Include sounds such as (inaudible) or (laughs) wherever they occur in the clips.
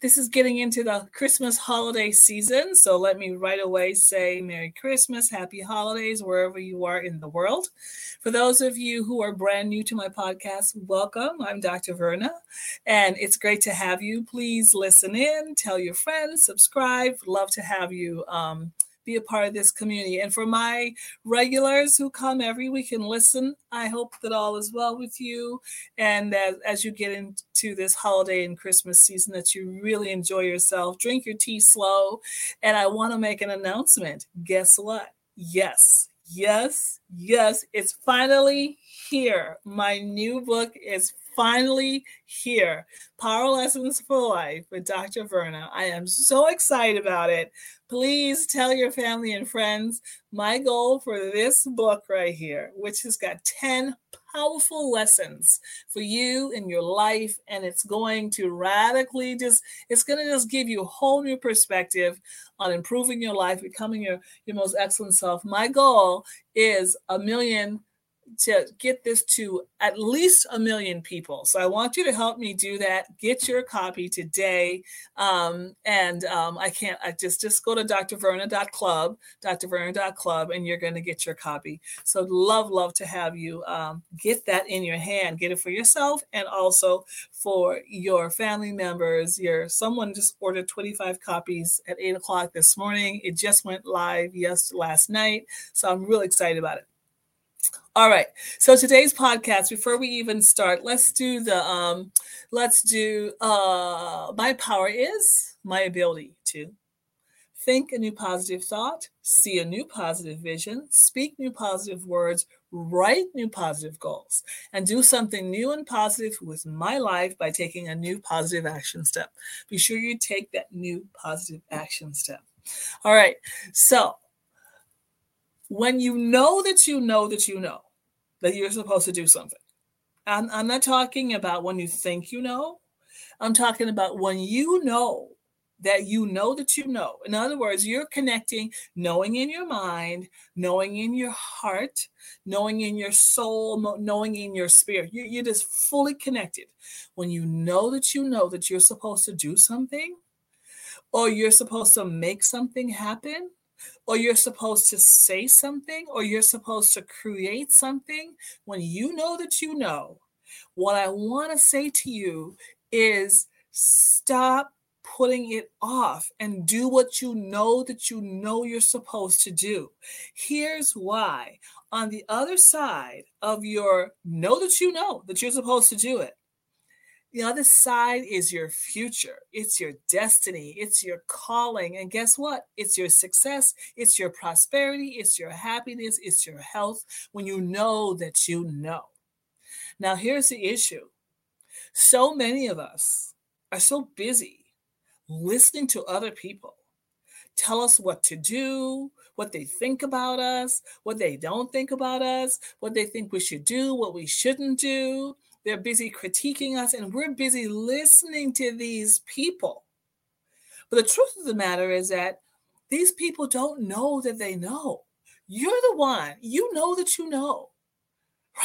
this is getting into the Christmas holiday season. So let me right away say Merry Christmas, Happy Holidays, wherever you are in the world. For those of you who are brand new to my podcast, welcome. I'm Dr. Verna, and it's great to have you. Please listen in, tell your friends, subscribe. Love to have you. Um, be a part of this community. And for my regulars who come every week and listen, I hope that all is well with you. And as, as you get into this holiday and Christmas season, that you really enjoy yourself. Drink your tea slow. And I want to make an announcement. Guess what? Yes, yes, yes, it's finally here. My new book is finally here. Power Lessons for Life with Dr. Verna. I am so excited about it. Please tell your family and friends my goal for this book right here, which has got 10 powerful lessons for you in your life. And it's going to radically just, it's going to just give you a whole new perspective on improving your life, becoming your, your most excellent self. My goal is a million to get this to at least a million people. So I want you to help me do that. Get your copy today. Um, and um, I can't, I just, just go to drverna.club, drverna.club, and you're going to get your copy. So love, love to have you um, get that in your hand, get it for yourself and also for your family members. Your someone just ordered 25 copies at eight o'clock this morning. It just went live yes last night. So I'm really excited about it. All right. So today's podcast, before we even start, let's do the um let's do uh my power is my ability to think a new positive thought, see a new positive vision, speak new positive words, write new positive goals, and do something new and positive with my life by taking a new positive action step. Be sure you take that new positive action step. All right. So when you know that you know that you know that you're supposed to do something. I'm, I'm not talking about when you think you know. I'm talking about when you know that you know that you know. In other words, you're connecting, knowing in your mind, knowing in your heart, knowing in your soul, knowing in your spirit. You're, you're just fully connected. When you know that you know that you're supposed to do something, or you're supposed to make something happen, or you're supposed to say something or you're supposed to create something when you know that you know, what I want to say to you is stop putting it off and do what you know that you know you're supposed to do. Here's why. On the other side of your know that you know that you're supposed to do it, the other side is your future. It's your destiny. It's your calling. And guess what? It's your success. It's your prosperity. It's your happiness. It's your health when you know that you know. Now, here's the issue so many of us are so busy listening to other people tell us what to do, what they think about us, what they don't think about us, what they think we should do, what we shouldn't do. They're busy critiquing us, and we're busy listening to these people. But the truth of the matter is that these people don't know that they know. You're the one. You know that you know,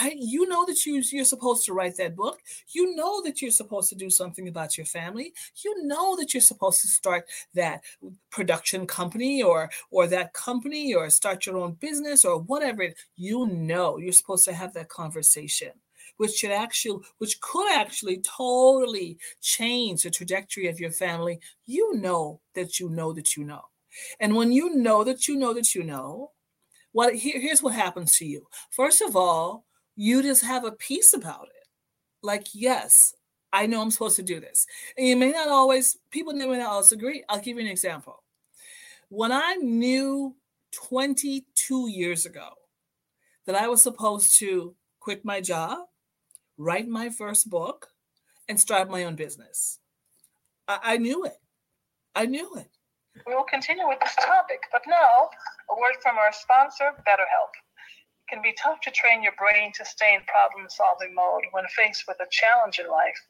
right? You know that you, you're supposed to write that book. You know that you're supposed to do something about your family. You know that you're supposed to start that production company or or that company or start your own business or whatever. You know you're supposed to have that conversation which should actually which could actually totally change the trajectory of your family. You know that you know that you know. And when you know that you know that you know what here, here's what happens to you. First of all you just have a peace about it. Like yes i know i'm supposed to do this. And you may not always people may not always agree. I'll give you an example. When i knew 22 years ago that i was supposed to quit my job write my first book, and start my own business. I, I knew it. I knew it. We will continue with this topic, but now a word from our sponsor, BetterHelp. It can be tough to train your brain to stay in problem solving mode when faced with a challenge in life.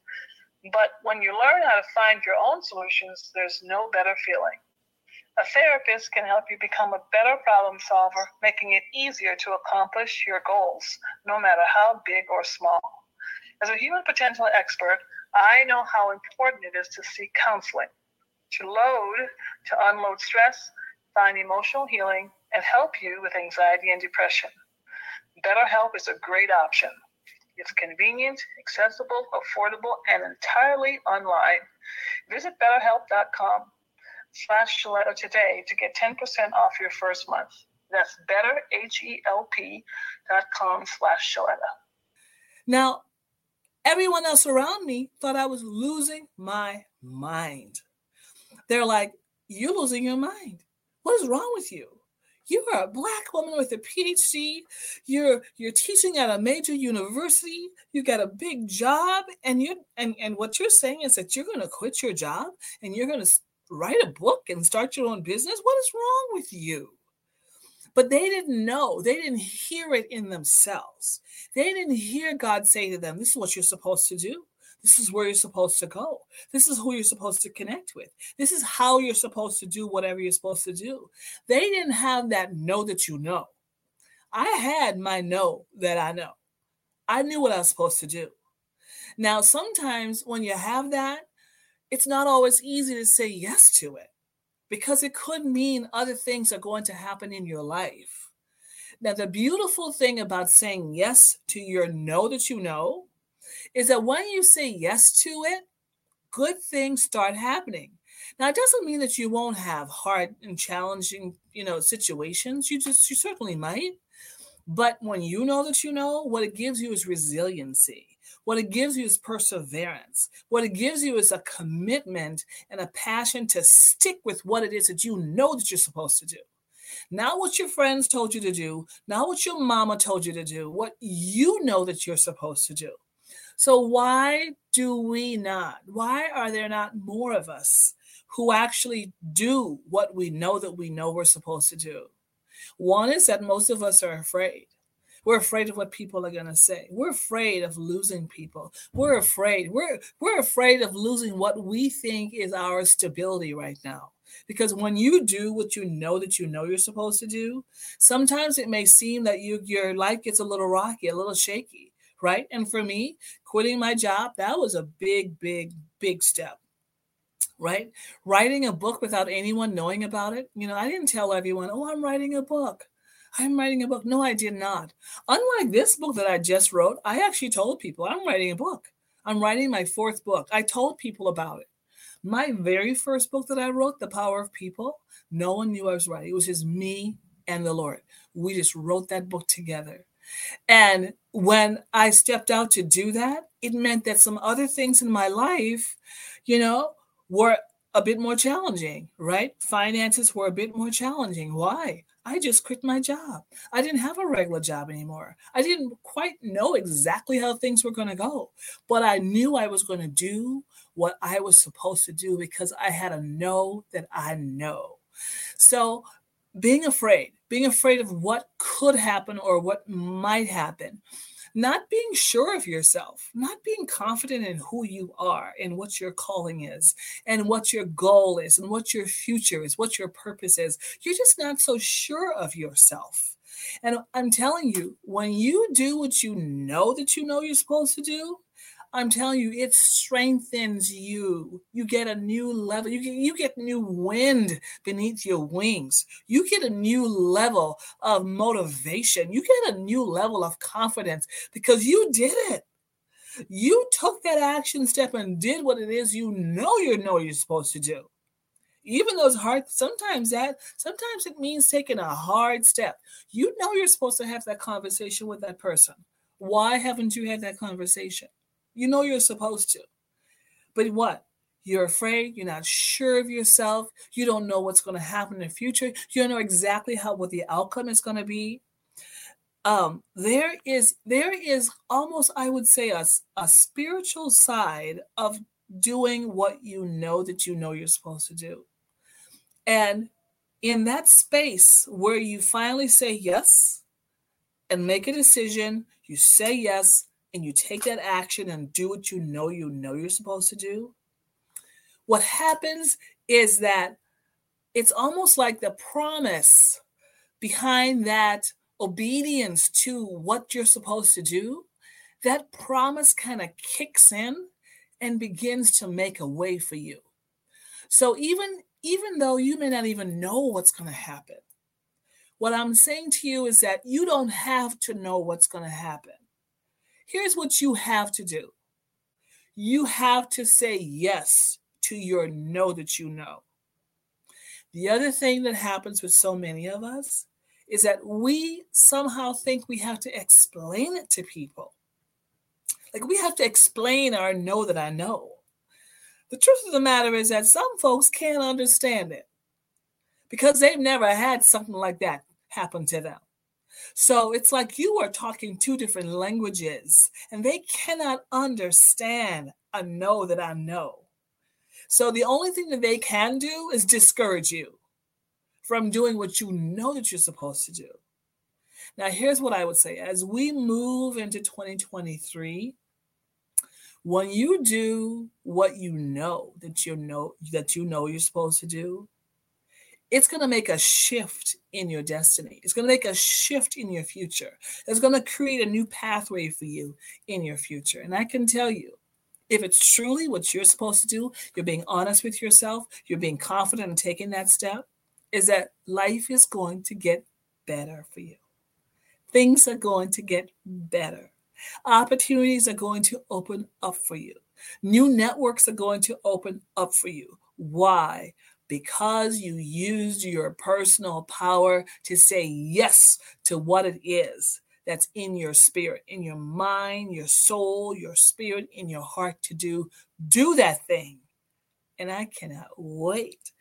But when you learn how to find your own solutions, there's no better feeling. A therapist can help you become a better problem solver, making it easier to accomplish your goals, no matter how big or small. As a human potential expert, I know how important it is to seek counseling, to load, to unload stress, find emotional healing, and help you with anxiety and depression. BetterHelp is a great option. It's convenient, accessible, affordable, and entirely online. Visit betterhelp.com slash Sheletta today to get 10% off your first month. That's betterhelp.com slash Sheletta. Now, everyone else around me thought I was losing my mind. They're like, You're losing your mind. What is wrong with you? You are a black woman with a PhD. You're you're teaching at a major university. You got a big job, and you and and what you're saying is that you're going to quit your job and you're going to write a book and start your own business. What is wrong with you? But they didn't know. They didn't hear it in themselves. They didn't hear God say to them, "This is what you're supposed to do." This is where you're supposed to go. This is who you're supposed to connect with. This is how you're supposed to do whatever you're supposed to do. They didn't have that know that you know. I had my know that I know. I knew what I was supposed to do. Now, sometimes when you have that, it's not always easy to say yes to it because it could mean other things are going to happen in your life. Now, the beautiful thing about saying yes to your know that you know is that when you say yes to it, good things start happening. Now, it doesn't mean that you won't have hard and challenging, you know, situations. You just, you certainly might. But when you know that you know, what it gives you is resiliency. What it gives you is perseverance. What it gives you is a commitment and a passion to stick with what it is that you know that you're supposed to do. Not what your friends told you to do, not what your mama told you to do, what you know that you're supposed to do. So, why do we not? Why are there not more of us who actually do what we know that we know we're supposed to do? One is that most of us are afraid. We're afraid of what people are going to say. We're afraid of losing people. We're afraid. We're we're afraid of losing what we think is our stability right now. Because when you do what you know that you know you're supposed to do, sometimes it may seem that you your life gets a little rocky, a little shaky right? And for me, quitting my job, that was a big, big, big step, right? Writing a book without anyone knowing about it. You know, I didn't tell everyone, oh, I'm writing a book. I'm writing a book. No, I did not. Unlike this book that I just wrote, I actually told people I'm writing a book. I'm writing my fourth book. I told people about it. My very first book that I wrote, The Power of People, no one knew I was writing. It was just me and the Lord. We just wrote that book together. And when I stepped out to do that, it meant that some other things in my life, you know, were a bit more challenging, right? Finances were a bit more challenging. Why? I just quit my job. I didn't have a regular job anymore. I didn't quite know exactly how things were going to go, but I knew I was going to do what I was supposed to do because I had a know that I know. So being afraid, being afraid of what could happen or what might happen, not being sure of yourself, not being confident in who you are and what your calling is and what your goal is and what your future is, what your purpose is. You're just not so sure of yourself. And I'm telling you, when you do what you know that you know you're supposed to do, I'm telling you, it strengthens you. You get a new level. You get, you get new wind beneath your wings. You get a new level of motivation. You get a new level of confidence because you did it. You took that action step and did what it is you know you know you're supposed to do. Even those hard, sometimes that, sometimes it means taking a hard step. You know you're supposed to have that conversation with that person. Why haven't you had that conversation? You know you're supposed to. But what? You're afraid, you're not sure of yourself, you don't know what's going to happen in the future, you don't know exactly how what the outcome is going to be. Um, there is there is almost I would say a, a spiritual side of doing what you know that you know you're supposed to do. And in that space where you finally say yes and make a decision, you say yes and you take that action and do what you know you know you're supposed to do. What happens is that it's almost like the promise behind that obedience to what you're supposed to do, that promise kind of kicks in and begins to make a way for you. So even even though you may not even know what's going to happen, what I'm saying to you is that you don't have to know what's going to happen. Here's what you have to do. You have to say yes to your know that you know. The other thing that happens with so many of us is that we somehow think we have to explain it to people. Like we have to explain our know that I know. The truth of the matter is that some folks can't understand it because they've never had something like that happen to them. So it's like you are talking two different languages and they cannot understand a know that I know. So the only thing that they can do is discourage you from doing what you know that you're supposed to do. Now, here's what I would say as we move into 2023, when you do what you know that you know that you know you're supposed to do, it's going to make a shift in your destiny. It's going to make a shift in your future. It's going to create a new pathway for you in your future. And I can tell you, if it's truly what you're supposed to do, you're being honest with yourself, you're being confident in taking that step, is that life is going to get better for you. Things are going to get better. Opportunities are going to open up for you. New networks are going to open up for you. Why? Because you used your personal power to say yes to what it is that's in your spirit, in your mind, your soul, your spirit, in your heart to do. Do that thing. And I cannot wait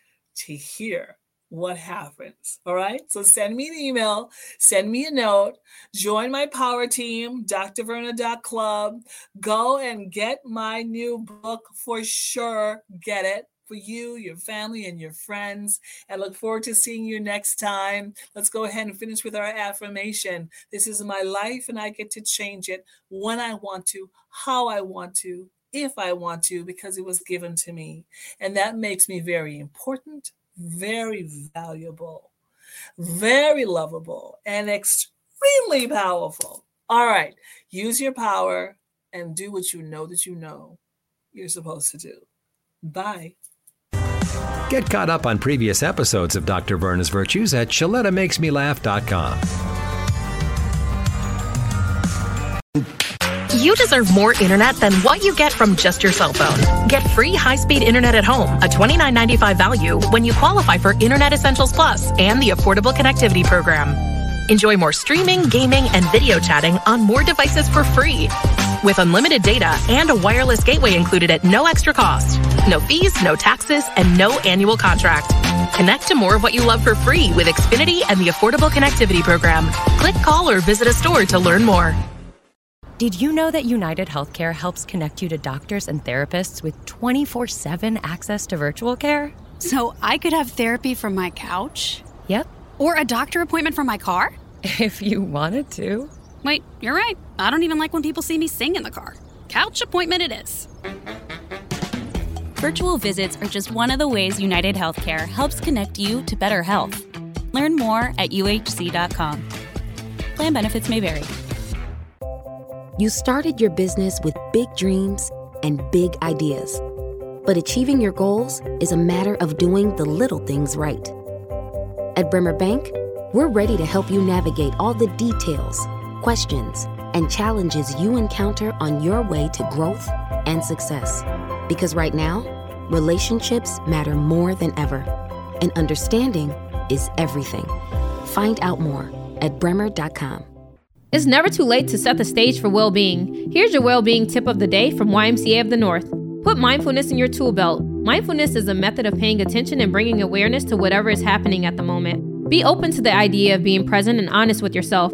to hear what happens. All right. So send me an email, send me a note, join my power team, drverna.club. Go and get my new book for sure. Get it for you, your family, and your friends. I look forward to seeing you next time. Let's go ahead and finish with our affirmation. This is my life, and I get to change it when I want to, how I want to, if I want to, because it was given to me. And that makes me very important very valuable, very lovable, and extremely powerful. All right, use your power and do what you know that you know you're supposed to do. Bye. Get caught up on previous episodes of Dr. Verna's Virtues at ShelettaMakesMeLaugh.com. You deserve more internet than what you get from just your cell phone. Get free high-speed internet at home, a $29.95 value when you qualify for Internet Essentials Plus and the Affordable Connectivity Program. Enjoy more streaming, gaming, and video chatting on more devices for free. With unlimited data and a wireless gateway included at no extra cost. No fees, no taxes, and no annual contract. Connect to more of what you love for free with Xfinity and the Affordable Connectivity Program. Click, call, or visit a store to learn more. Did you know that United Healthcare helps connect you to doctors and therapists with 24 7 access to virtual care? So I could have therapy from my couch? Yep. Or a doctor appointment from my car? (laughs) If you wanted to. Wait, you're right. I don't even like when people see me sing in the car. Couch appointment it is. Virtual visits are just one of the ways United Healthcare helps connect you to better health. Learn more at uhc.com. Plan benefits may vary. You started your business with big dreams and big ideas. But achieving your goals is a matter of doing the little things right. At Bremer Bank, we're ready to help you navigate all the details, questions, and challenges you encounter on your way to growth and success. Because right now, relationships matter more than ever, and understanding is everything. Find out more at bremer.com. It's never too late to set the stage for well being. Here's your well being tip of the day from YMCA of the North. Put mindfulness in your tool belt. Mindfulness is a method of paying attention and bringing awareness to whatever is happening at the moment. Be open to the idea of being present and honest with yourself.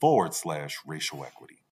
forward slash racial equity.